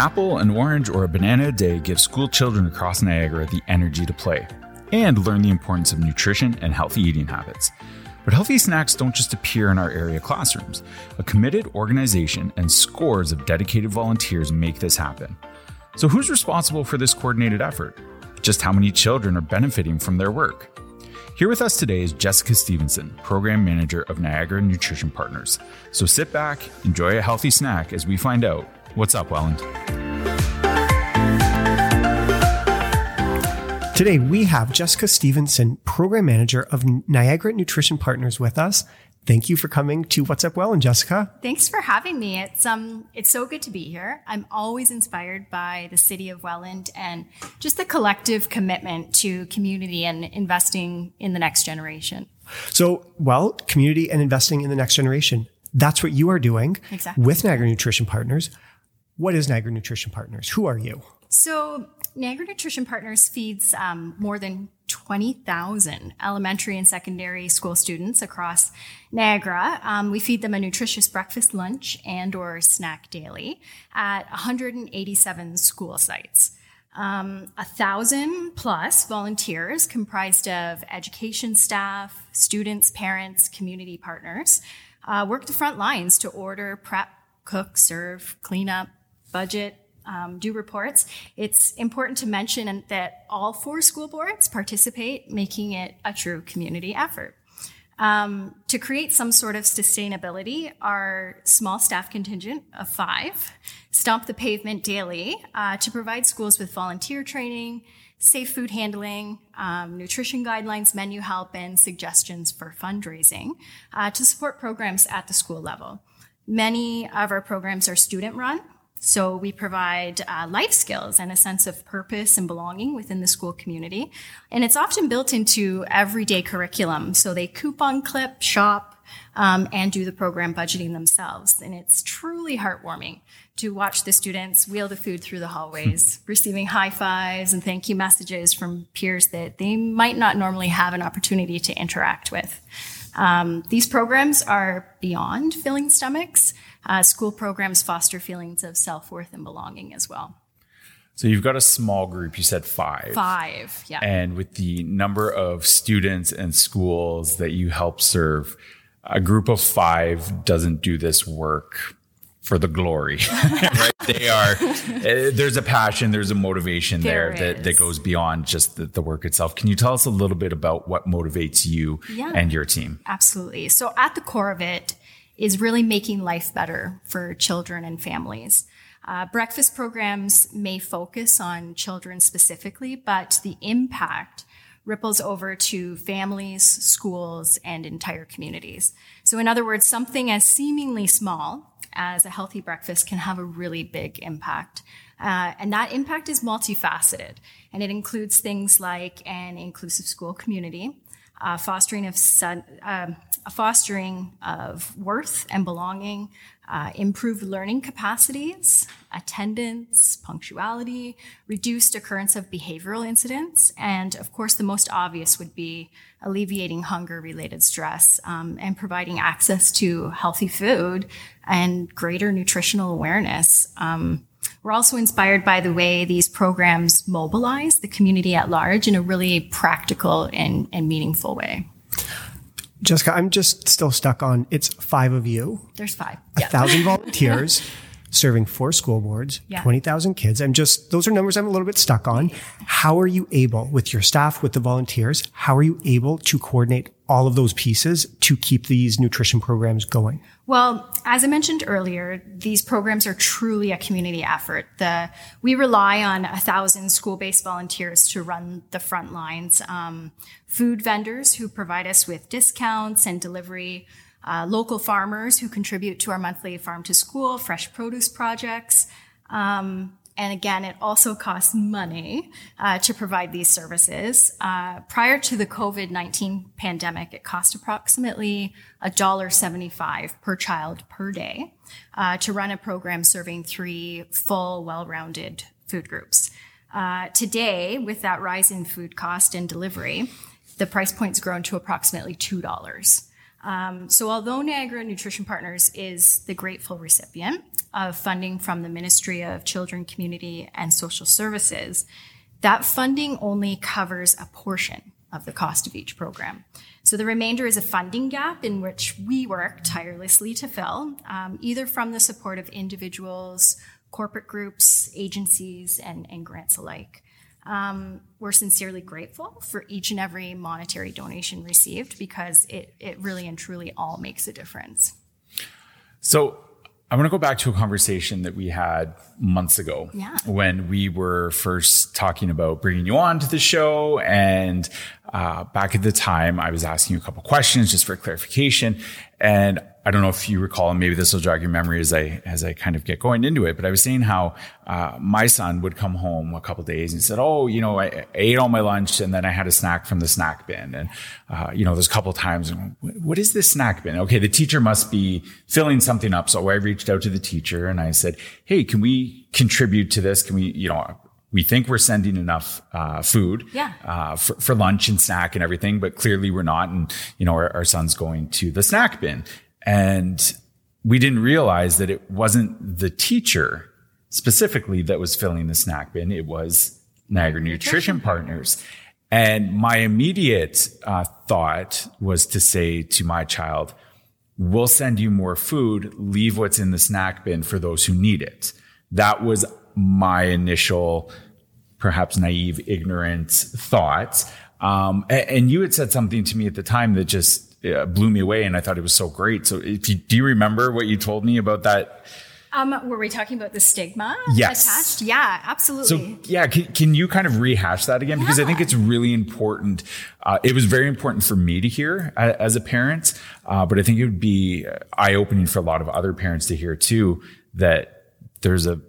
apple, an orange, or a banana a day gives school children across Niagara the energy to play and learn the importance of nutrition and healthy eating habits. But healthy snacks don't just appear in our area classrooms. A committed organization and scores of dedicated volunteers make this happen. So, who's responsible for this coordinated effort? Just how many children are benefiting from their work? Here with us today is Jessica Stephenson, Program Manager of Niagara Nutrition Partners. So sit back, enjoy a healthy snack as we find out what's up, Welland. Today, we have Jessica Stephenson, Program Manager of Niagara Nutrition Partners, with us. Thank you for coming to What's Up Welland, Jessica. Thanks for having me. It's um it's so good to be here. I'm always inspired by the city of Welland and just the collective commitment to community and investing in the next generation. So, well, community and investing in the next generation. That's what you are doing Exactly. with Niagara Nutrition Partners. What is Niagara Nutrition Partners? Who are you? So, Niagara Nutrition Partners feeds um, more than 20,000 elementary and secondary school students across Niagara. Um, we feed them a nutritious breakfast, lunch, and or snack daily at 187 school sites. Um, a thousand plus volunteers comprised of education staff, students, parents, community partners uh, work the front lines to order, prep, cook, serve, clean up, budget, um, do reports. It's important to mention that all four school boards participate, making it a true community effort. Um, to create some sort of sustainability, our small staff contingent of five stomp the pavement daily uh, to provide schools with volunteer training, safe food handling, um, nutrition guidelines, menu help, and suggestions for fundraising uh, to support programs at the school level. Many of our programs are student run, so we provide uh, life skills and a sense of purpose and belonging within the school community. And it's often built into everyday curriculum. So they coupon clip, shop, um, and do the program budgeting themselves. And it's truly heartwarming to watch the students wheel the food through the hallways, receiving high fives and thank you messages from peers that they might not normally have an opportunity to interact with. Um, these programs are beyond filling stomachs. Uh, school programs foster feelings of self worth and belonging as well. So you've got a small group, you said five. Five, yeah. And with the number of students and schools that you help serve, a group of five doesn't do this work for the glory, right? They are, eh, there's a passion, there's a motivation there, There that, that goes beyond just the, the work itself. Can you tell us a little bit about what motivates you Yeah. and your team? Absolutely. So at the core of it is really making life better for children and families. Uh, breakfast programs may focus on children specifically, but the impact ripples over to families, schools, and entire communities. So in other words, something as seemingly small as a healthy breakfast can have a really big impact. Uh, and that impact is multifaceted, and it includes things like an inclusive school community, uh, fostering of a fostering of worth and belonging, uh, improved learning capacities, attendance, punctuality, reduced occurrence of behavioral incidents, and of course, the most obvious would be alleviating hunger-related stress um, and providing access to healthy food and greater nutritional awareness. Um, we're also inspired by the way these programs mobilize the community at large in a really practical and, and meaningful way. Jessica, I'm just still stuck on it's five of you, There's five. a thousand volunteers serving four school boards, Yeah. 20,000 kids. I'm just, those are numbers I'm a little bit stuck on. How are you able with your staff, with the volunteers, how are you able to coordinate all of those pieces to keep these nutrition programs going? Well, as I mentioned earlier, these programs are truly a community effort. The, we rely on a thousand school-based volunteers to run the front lines. Um, food vendors who provide us with discounts and delivery, uh, local farmers who contribute to our monthly farm to school, fresh produce projects. Um, and again, it also costs money uh, to provide these services. Uh, prior to the COVID 19 pandemic, it cost approximately $1.75 per child per day uh, to run a program serving three full, well rounded food groups. Uh, today, with that rise in food cost and delivery, the price point's grown to approximately $2. Um, so although Niagara Nutrition Partners is the grateful recipient, of funding from the Ministry of Children, Community and Social Services, that funding only covers a portion of the cost of each program. So the remainder is a funding gap in which we work tirelessly to fill, um, either from the support of individuals, corporate groups, agencies, and, and grants alike. Um, we're sincerely grateful for each and every monetary donation received because it, it really and truly all makes a difference. So I want to go back to a conversation that we had months ago Yeah. when we were first talking about bringing you on to the show. And uh, back at the time, I was asking you a couple questions just for clarification. And I don't know if you recall, and maybe this will jog your memory as I as I kind of get going into it. But I was saying how uh, my son would come home a couple days and said, "Oh, you know, I, I ate all my lunch and then I had a snack from the snack bin." And uh, you know, there's a couple of times, what is this snack bin? Okay, the teacher must be filling something up. So I reached out to the teacher and I said, "Hey, can we contribute to this? Can we, you know?" We think we're sending enough uh, food Yeah. uh, for, for lunch and snack and everything, but clearly we're not. And, you know, our, our son's going to the snack bin. And we didn't realize that it wasn't the teacher specifically that was filling the snack bin. It was Niagara Nutrition Partners. And my immediate uh, thought was to say to my child, we'll send you more food, leave what's in the snack bin for those who need it. That was my initial, perhaps naive, ignorant thoughts. Um, a- and, you had said something to me at the time that just uh, blew me away, and I thought it was so great. So, if you, do you remember what you told me about that? Um, were we talking about the stigma Yes. attached? Yeah, absolutely. So, yeah, can, can you kind of rehash that again? Because I think it's really important. Uh, it was very important for me to hear a- as a parent, uh, but I think it would be eye opening for a lot of other parents to hear too that there's a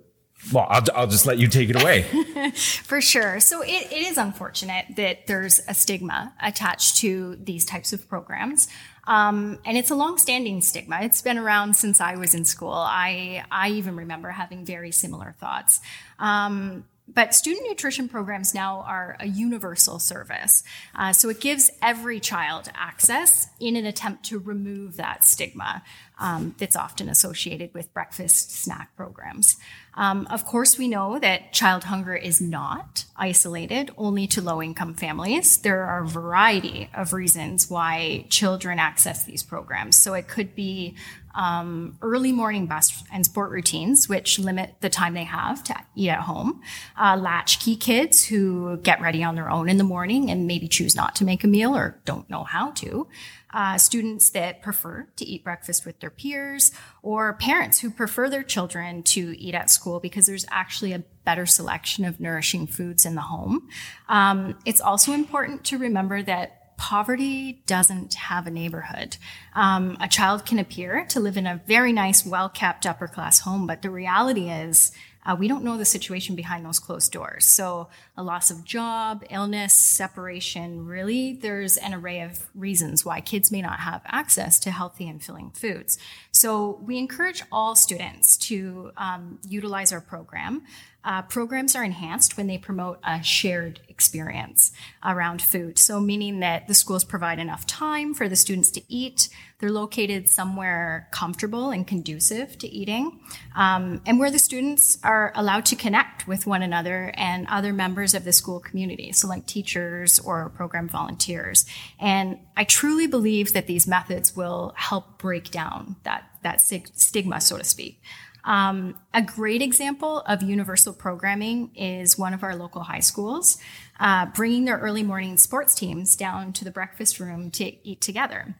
well, I'll, I'll just let you take it away. For sure. So it, it is unfortunate that there's a stigma attached to these types of programs. Um, and it's a long-standing stigma. It's been around since I was in school. I, I even remember having very similar thoughts. Um, but student nutrition programs now are a universal service. Uh, so it gives every child access in an attempt to remove that stigma um, that's often associated with breakfast snack programs. Um, of course, we know that child hunger is not isolated only to low income families. There are a variety of reasons why children access these programs. So it could be um, early morning bus and sport routines, which limit the time they have to eat at home. Uh, latchkey kids who get ready on their own in the morning and maybe choose not to make a meal or don't know how to. Uh, students that prefer to eat breakfast with their peers, or parents who prefer their children to eat at school because there's actually a better selection of nourishing foods in the home. Um, it's also important to remember that poverty doesn't have a neighborhood. Um, a child can appear to live in a very nice, well kept upper class home, but the reality is uh, we don't know the situation behind those closed doors. So, a loss of job, illness, separation really, there's an array of reasons why kids may not have access to healthy and filling foods. So, we encourage all students to um, utilize our program. Uh, programs are enhanced when they promote a shared experience around food. So, meaning that the schools provide enough time for the students to eat. They're located somewhere comfortable and conducive to eating, um, and where the students are allowed to connect with one another and other members of the school community, so like teachers or program volunteers. And I truly believe that these methods will help break down that that stigma, so to speak. Um, a great example of universal programming is one of our local high schools, uh, bringing their early morning sports teams down to the breakfast room to eat together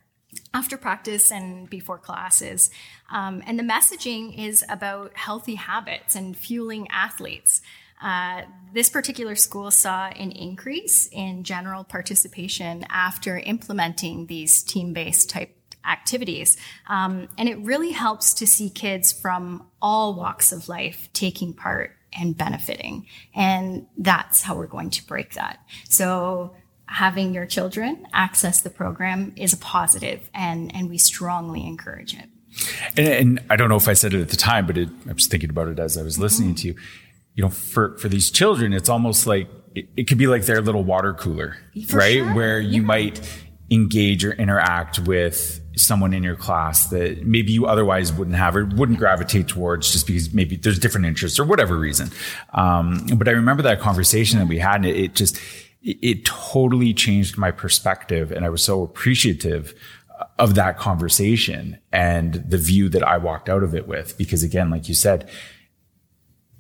after practice and before classes. Um, and the messaging is about healthy habits and fueling athletes. Uh, this particular school saw an increase in general participation after implementing these team based type activities. Um, and it really helps to see kids from all walks of life taking part and benefiting. And that's how we're going to break that. So having your children access the program is a positive and, and we strongly encourage it. And, and I don't know if I said it at the time, but it, I was thinking about it as I was listening to you. You know, for, for these children, it's almost like it, it could be like their little water cooler, For right? sure, Where you yeah. might engage or interact with someone in your class that maybe you otherwise wouldn't have or wouldn't gravitate towards just because maybe there's different interests or whatever reason. Um, but I remember that conversation that we had and it, it just, it, it totally changed my perspective. And I was so appreciative of that conversation and the view that I walked out of it with. Because again, like you said,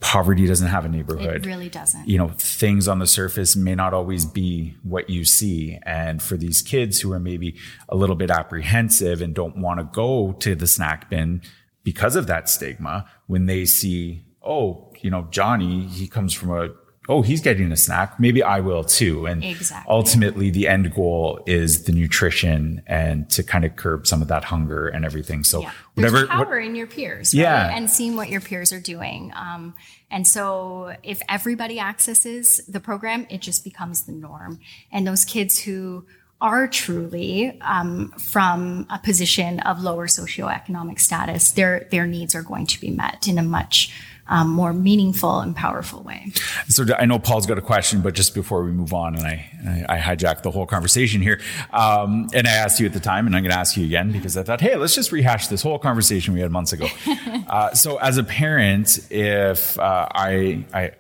poverty doesn't have a neighborhood. It really doesn't. You know, things on the surface may not always be what you see. And for these kids who are maybe a little bit apprehensive and don't want to go to the snack bin because of that stigma, when they see, oh, you know, Johnny, he comes from a oh, he's getting a snack. Maybe I will too. And exactly. ultimately the end goal is the nutrition and to kind of curb some of that hunger and everything. So yeah. whatever. There's power what, in your peers. Right? Yeah. And seeing what your peers are doing. Um, and so if everybody accesses the program, it just becomes the norm. And those kids who are truly um, from a position of lower socioeconomic status, their their needs are going to be met in a much um, more meaningful and powerful way. So I know Paul's got a question, but just before we move on, and I, I, hijacked the whole conversation here, um, and I asked you at the time, and I'm going to ask you again because I thought, hey, let's just rehash this whole conversation we had months ago. uh, so as a parent, if uh, I, I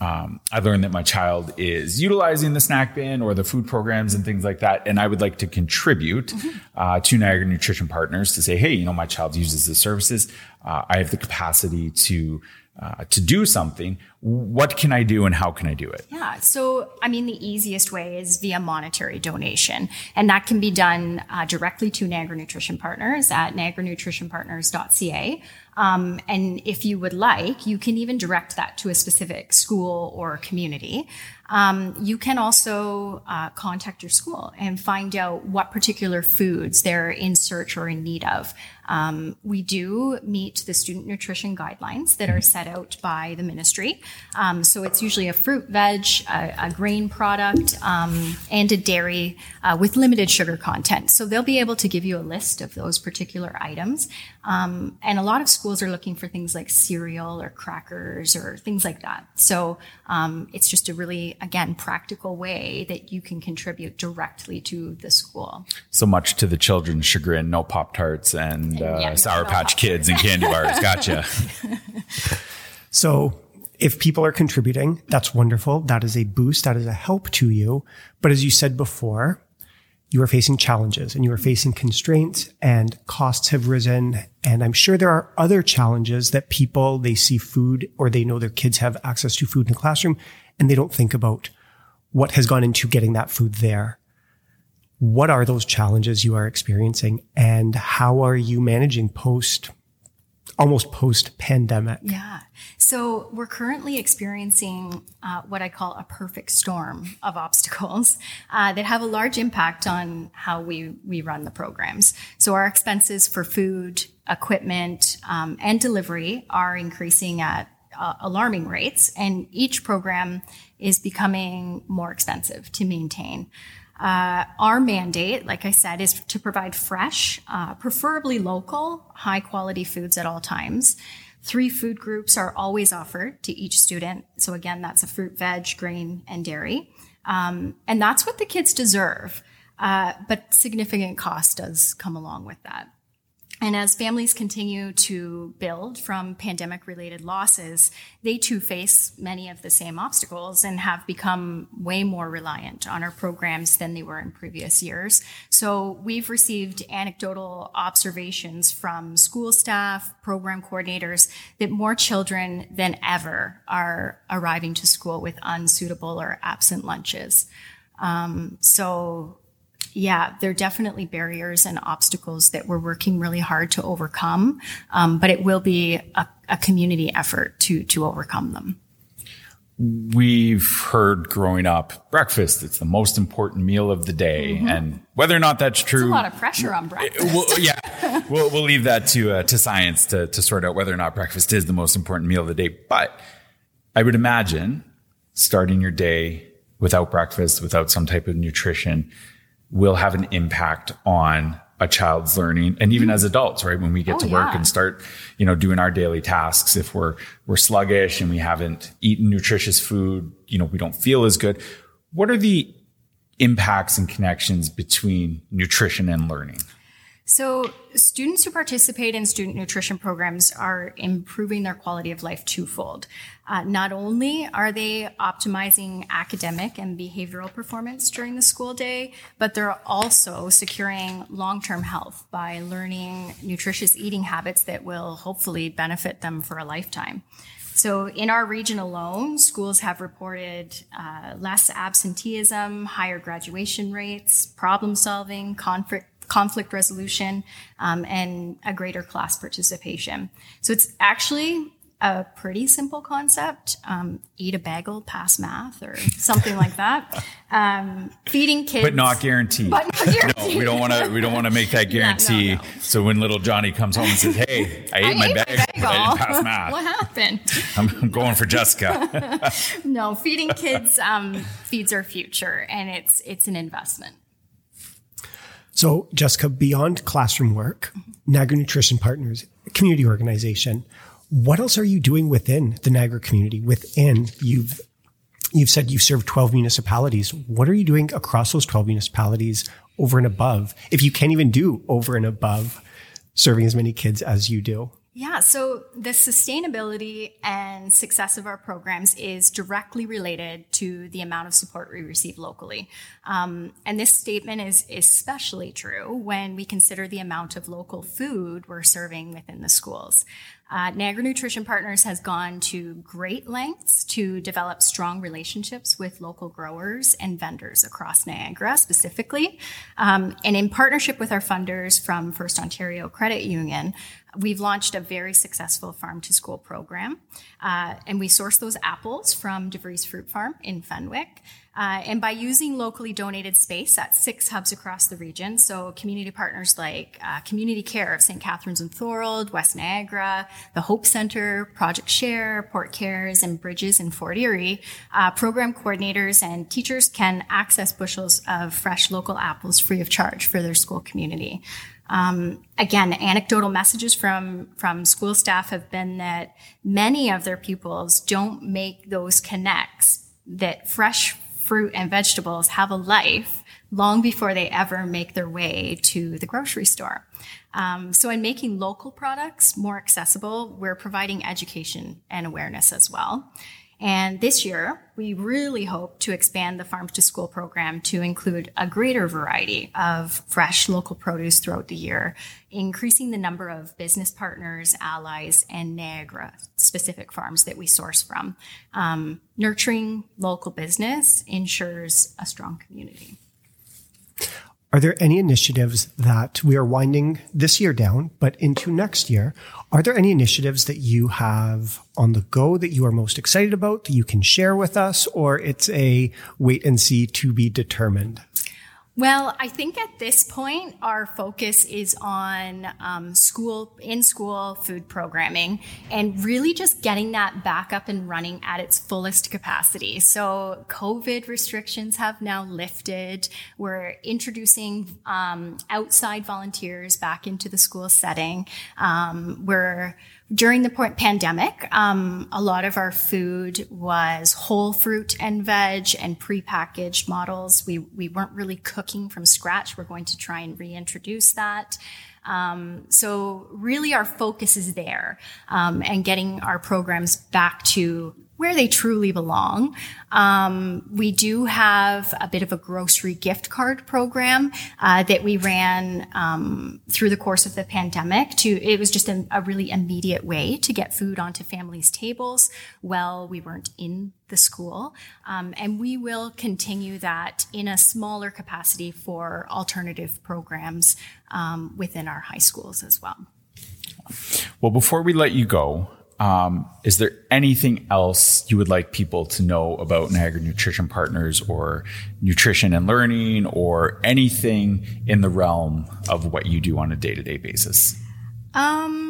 um, I learned that my child is utilizing the snack bin or the food programs and things like that. And I would like to contribute mm-hmm. uh, to Niagara Nutrition Partners to say, hey, you know, my child uses the services. Uh, I have the capacity to uh, to do something, what can I do and how can I do it? Yeah. So, I mean, the easiest way is via monetary donation. And that can be done uh, directly to Niagara Nutrition Partners at niagaranutritionpartners.ca. Um, and if you would like, you can even direct that to a specific school or community. Um, you can also uh, contact your school and find out what particular foods they're in search or in need of. Um, we do meet the student nutrition guidelines that are set out by the ministry. Um, so it's usually a fruit, veg, a, a grain product, um, and a dairy uh, with limited sugar content. So they'll be able to give you a list of those particular items. Um, and a lot of schools are looking for things like cereal or crackers or things like that. So um, it's just a really, again, practical way that you can contribute directly to the school. So much to the children's chagrin, no Pop Tarts and uh, yeah, Sour Patch Kids and candy bars. Gotcha. so if people are contributing, that's wonderful. That is a boost. That is a help to you. But as you said before, you are facing challenges and you are facing constraints and costs have risen. And I'm sure there are other challenges that people, they see food or they know their kids have access to food in the classroom and they don't think about what has gone into getting that food there. What are those challenges you are experiencing and how are you managing post almost post pandemic. Yeah. So we're currently experiencing uh, what I call a perfect storm of obstacles uh, that have a large impact on how we, we run the programs. So our expenses for food, equipment, um, and delivery are increasing at uh, alarming rates, and each program is becoming more expensive to maintain. Uh, our mandate, like I said, is to provide fresh, uh, preferably local, high quality foods at all times. Three food groups are always offered to each student. So again, that's a fruit, veg, grain, and dairy. Um, and that's what the kids deserve. Uh, but significant cost does come along with that. And as families continue to build from pandemic related losses, they too face many of the same obstacles and have become way more reliant on our programs than they were in previous years. So we've received anecdotal observations from school staff, program coordinators that more children than ever are arriving to school with unsuitable or absent lunches. Um, so yeah, there are definitely barriers and obstacles that we're working really hard to overcome, um, but it will be a, a community effort to to overcome them. We've heard growing up breakfast. It's the most important meal of the day, mm-hmm. and whether or not that's true, a lot of pressure on breakfast. We'll, yeah, we'll, we'll leave that to uh, to science to to sort out whether or not breakfast is the most important meal of the day. But I would imagine starting your day without breakfast, without some type of nutrition, will have an impact on a child's learning and even as adults right when we get oh, to work yeah. and start you know doing our daily tasks if we're we're sluggish and we haven't eaten nutritious food you know we don't feel as good what are the impacts and connections between nutrition and learning? So, students who participate in student nutrition programs are improving their quality of life twofold. Uh, not only are they optimizing academic and behavioral performance during the school day, but they're also securing long term health by learning nutritious eating habits that will hopefully benefit them for a lifetime. So, in our region alone, schools have reported uh, less absenteeism, higher graduation rates, problem solving, conflict conflict resolution, um, and a greater class participation. So it's actually a pretty simple concept. Um, eat a bagel, pass math, or something like that. Um, feeding kids, but not guaranteed. But not guaranteed. no, we don't want to. We don't want to make that guarantee. No, no, no. So when little Johnny comes home and says, "Hey, I ate, I my, ate bagel, my, bagel, I didn't pass math. what happened? I'm going for Jessica." no, feeding kids um, feeds our future, and it's it's an investment. So, Jessica, beyond classroom work, mm-hmm. Niagara Nutrition Partners, community organization, what else are you doing within the Niagara community? Within you've you've said you've served 12 municipalities. What are you doing across those 12 municipalities over and above? If you can't even do over and above serving as many kids as you do. Yeah, so the sustainability and success of our programs is directly related to the amount of support we receive locally. Um, and this statement is especially true when we consider the amount of local food we're serving within the schools. Uh, Niagara Nutrition Partners has gone to great lengths to develop strong relationships with local growers and vendors across Niagara specifically. Um, and in partnership with our funders from First Ontario Credit Union, We've launched a very successful farm to school program, uh, and we source those apples from DeVries Fruit Farm in Fenwick. Uh, and by using locally donated space at six hubs across the region, so community partners like uh, Community Care of St. Catharines and Thorold, West Niagara, the Hope Center, Project Share, Port Cares, and Bridges in Fort Erie, uh, program coordinators and teachers can access bushels of fresh local apples free of charge for their school community. Um, again, anecdotal messages from from school staff have been that many of their pupils don't make those connects that fresh fruit and vegetables have a life long before they ever make their way to the grocery store. Um, so, in making local products more accessible, we're providing education and awareness as well. And this year, we really hope to expand the Farm to School program to include a greater variety of fresh local produce throughout the year, increasing the number of business partners, allies, and Niagara specific farms that we source from. Um, nurturing local business ensures a strong community. Are there any initiatives that we are winding this year down, but into next year? Are there any initiatives that you have on the go that you are most excited about that you can share with us, or it's a wait and see to be determined? Well, I think at this point, our focus is on um, school, in school food programming and really just getting that back up and running at its fullest capacity. So, COVID restrictions have now lifted. We're introducing um, outside volunteers back into the school setting. Um, we're during the pandemic, um, a lot of our food was whole fruit and veg and prepackaged models. We, we weren't really cooking from scratch. We're going to try and reintroduce that. Um, so really our focus is there um, and getting our programs back to where they truly belong. Um, we do have a bit of a grocery gift card program uh, that we ran um, through the course of the pandemic. To it was just a, a, really immediate way to get food onto families' tables while we weren't in the school, um, and we will continue that in a smaller capacity for alternative programs um, within our high schools as well. Well, before we let you go, um, is there anything else you would like people to know about Niagara Nutrition Partners or nutrition and learning or anything in the realm of what you do on a day to day basis? Um,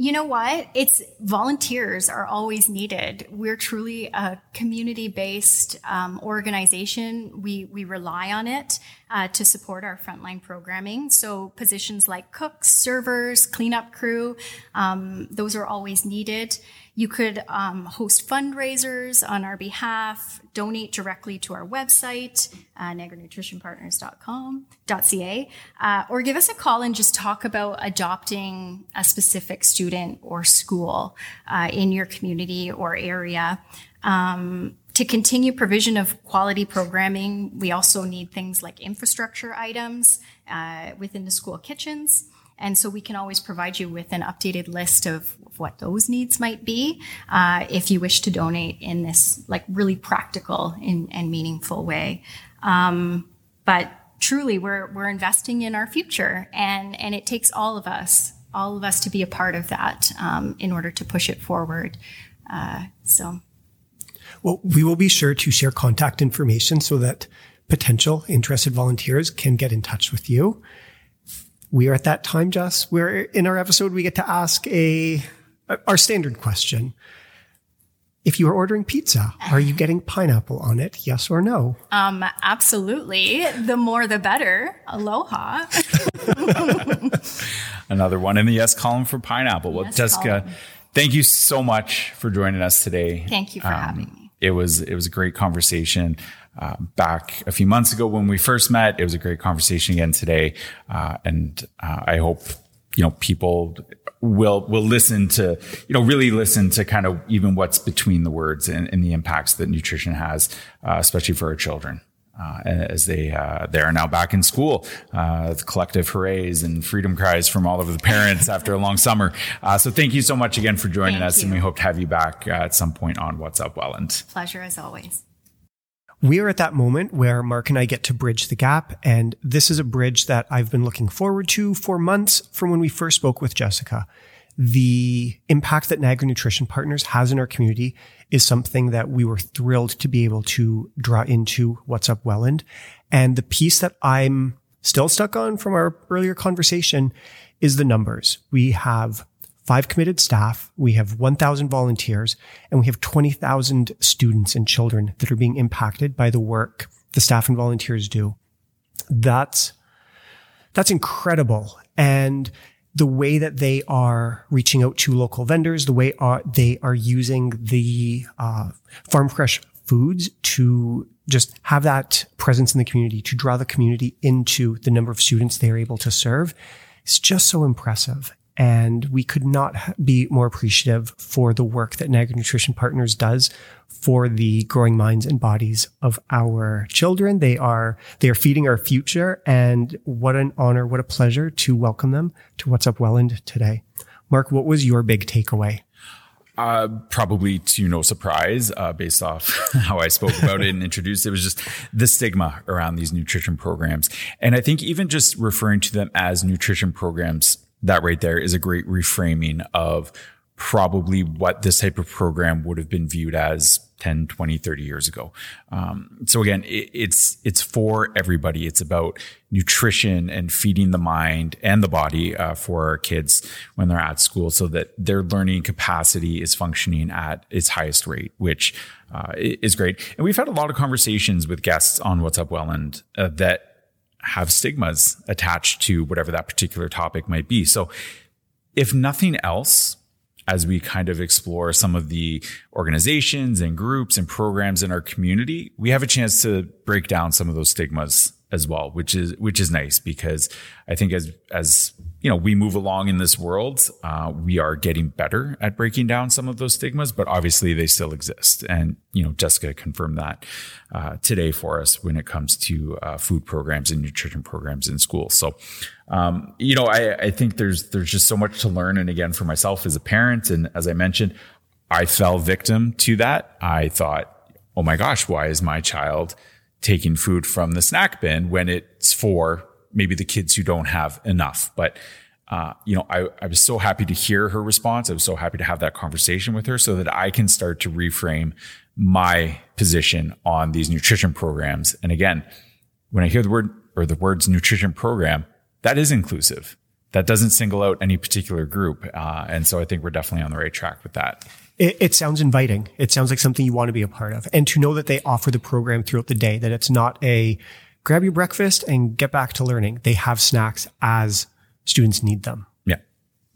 you know what? It's volunteers are always needed. We're truly a community based um, organization. We, we rely on it uh, to support our frontline programming. So positions like cooks, servers, cleanup crew, um, those are always needed. You could um, host fundraisers on our behalf, donate directly to our website, uh, niagaranutritionpartners.com.ca, uh, or give us a call and just talk about adopting a specific student or school uh, in your community or area. Um, to continue provision of quality programming, we also need things like infrastructure items uh, within the school kitchens. And so we can always provide you with an updated list of what those needs might be uh, if you wish to donate in this like really practical and, and meaningful way. Um, but truly, we're we're investing in our future, and and it takes all of us, all of us, to be a part of that um, in order to push it forward. Uh, so. Well, we will be sure to share contact information so that potential interested volunteers can get in touch with you we are at that time, Jess, where in our episode we get to ask a our standard question. If you are ordering pizza, are you getting pineapple on it? Yes or no? Um, absolutely. The more the better. Aloha. Another one in the yes column for pineapple. Well, yes Jessica, column. thank you so much for joining us today. Thank you for um, having me. It was it was a great conversation. Uh, back a few months ago when we first met. It was a great conversation again today, uh, and uh, I hope you know people will will listen to you know really listen to kind of even what's between the words and, and the impacts that nutrition has, uh, especially for our children. Uh, as they uh, they are now back in school, uh, collective hoorays and freedom cries from all of the parents after a long summer. Uh, so thank you so much again for joining thank us, you. and we hope to have you back uh, at some point on What's Up Welland. Pleasure as always. We are at that moment where Mark and I get to bridge the gap. And this is a bridge that I've been looking forward to for months from when we first spoke with Jessica. The impact that Niagara Nutrition Partners has in our community is something that we were thrilled to be able to draw into What's Up Welland. And the piece that I'm still stuck on from our earlier conversation is the numbers. We have five committed staff. We have 1,000 volunteers and we have 20,000 students and children that are being impacted by the work the staff and volunteers do. That's, that's incredible. And the way that they are reaching out to local vendors, the way are, they are using the uh, farm fresh foods to just have that presence in the community, to draw the community into the number of students they are able to serve. It's just so impressive. And we could not be more appreciative for the work that Niagara Nutrition Partners does for the growing minds and bodies of our children. They are, they are feeding our future. And what an honor, what a pleasure to welcome them to What's Up Welland today. Mark, what was your big takeaway? Uh, probably to no surprise, uh, based off how I spoke about it and introduced it, was just the stigma around these nutrition programs. And I think even just referring to them as nutrition programs that right there is a great reframing of probably what this type of program would have been viewed as 10 20 30 years ago. Um, so again it, it's it's for everybody. It's about nutrition and feeding the mind and the body uh, for our kids when they're at school so that their learning capacity is functioning at its highest rate which uh, is great. And we've had a lot of conversations with guests on what's up welland uh, that have stigmas attached to whatever that particular topic might be. So if nothing else, as we kind of explore some of the organizations and groups and programs in our community, we have a chance to break down some of those stigmas as well, which is which is nice because I think as as you know we move along in this world, uh, we are getting better at breaking down some of those stigmas, but obviously they still exist. And you know, Jessica confirmed that uh, today for us when it comes to uh, food programs and nutrition programs in schools. So, um, you know, I, I think there's there's just so much to learn. And again, for myself as a parent, and as I mentioned, I fell victim to that. I thought, oh my gosh, why is my child taking food from the snack bin when it's for maybe the kids who don't have enough. But uh, you know, I, I was so happy to hear her response. I was so happy to have that conversation with her so that I can start to reframe my position on these nutrition programs. And again, when I hear the word or the words nutrition program, that is inclusive. That doesn't single out any particular group. Uh, and so I think we're definitely on the right track with that it, it, sounds inviting. It sounds like something you want to be a part of. And to know that they offer the program throughout the day, that it's not a grab your breakfast and get back to learning. They have snacks as students need them.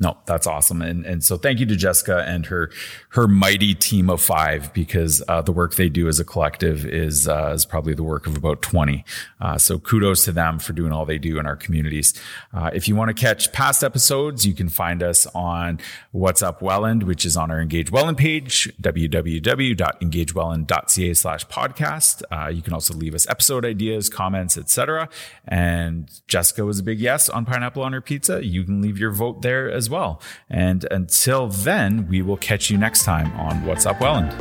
No, that's awesome. And, and so thank you to Jessica and her, her mighty team of five, because uh, the work they do as a collective is, uh, is probably the work of about 20. Uh, so kudos to them for doing all they do in our communities. Uh, if you want to catch past episodes, you can find us on What's Up Welland, which is on our Engage Welland page, www.engagewelland.ca slash podcast. Uh, you can also leave us episode ideas, comments, etc. And Jessica was a big yes on pineapple on her pizza. You can leave your vote there as well. And until then, we will catch you next time on What's Up Welland.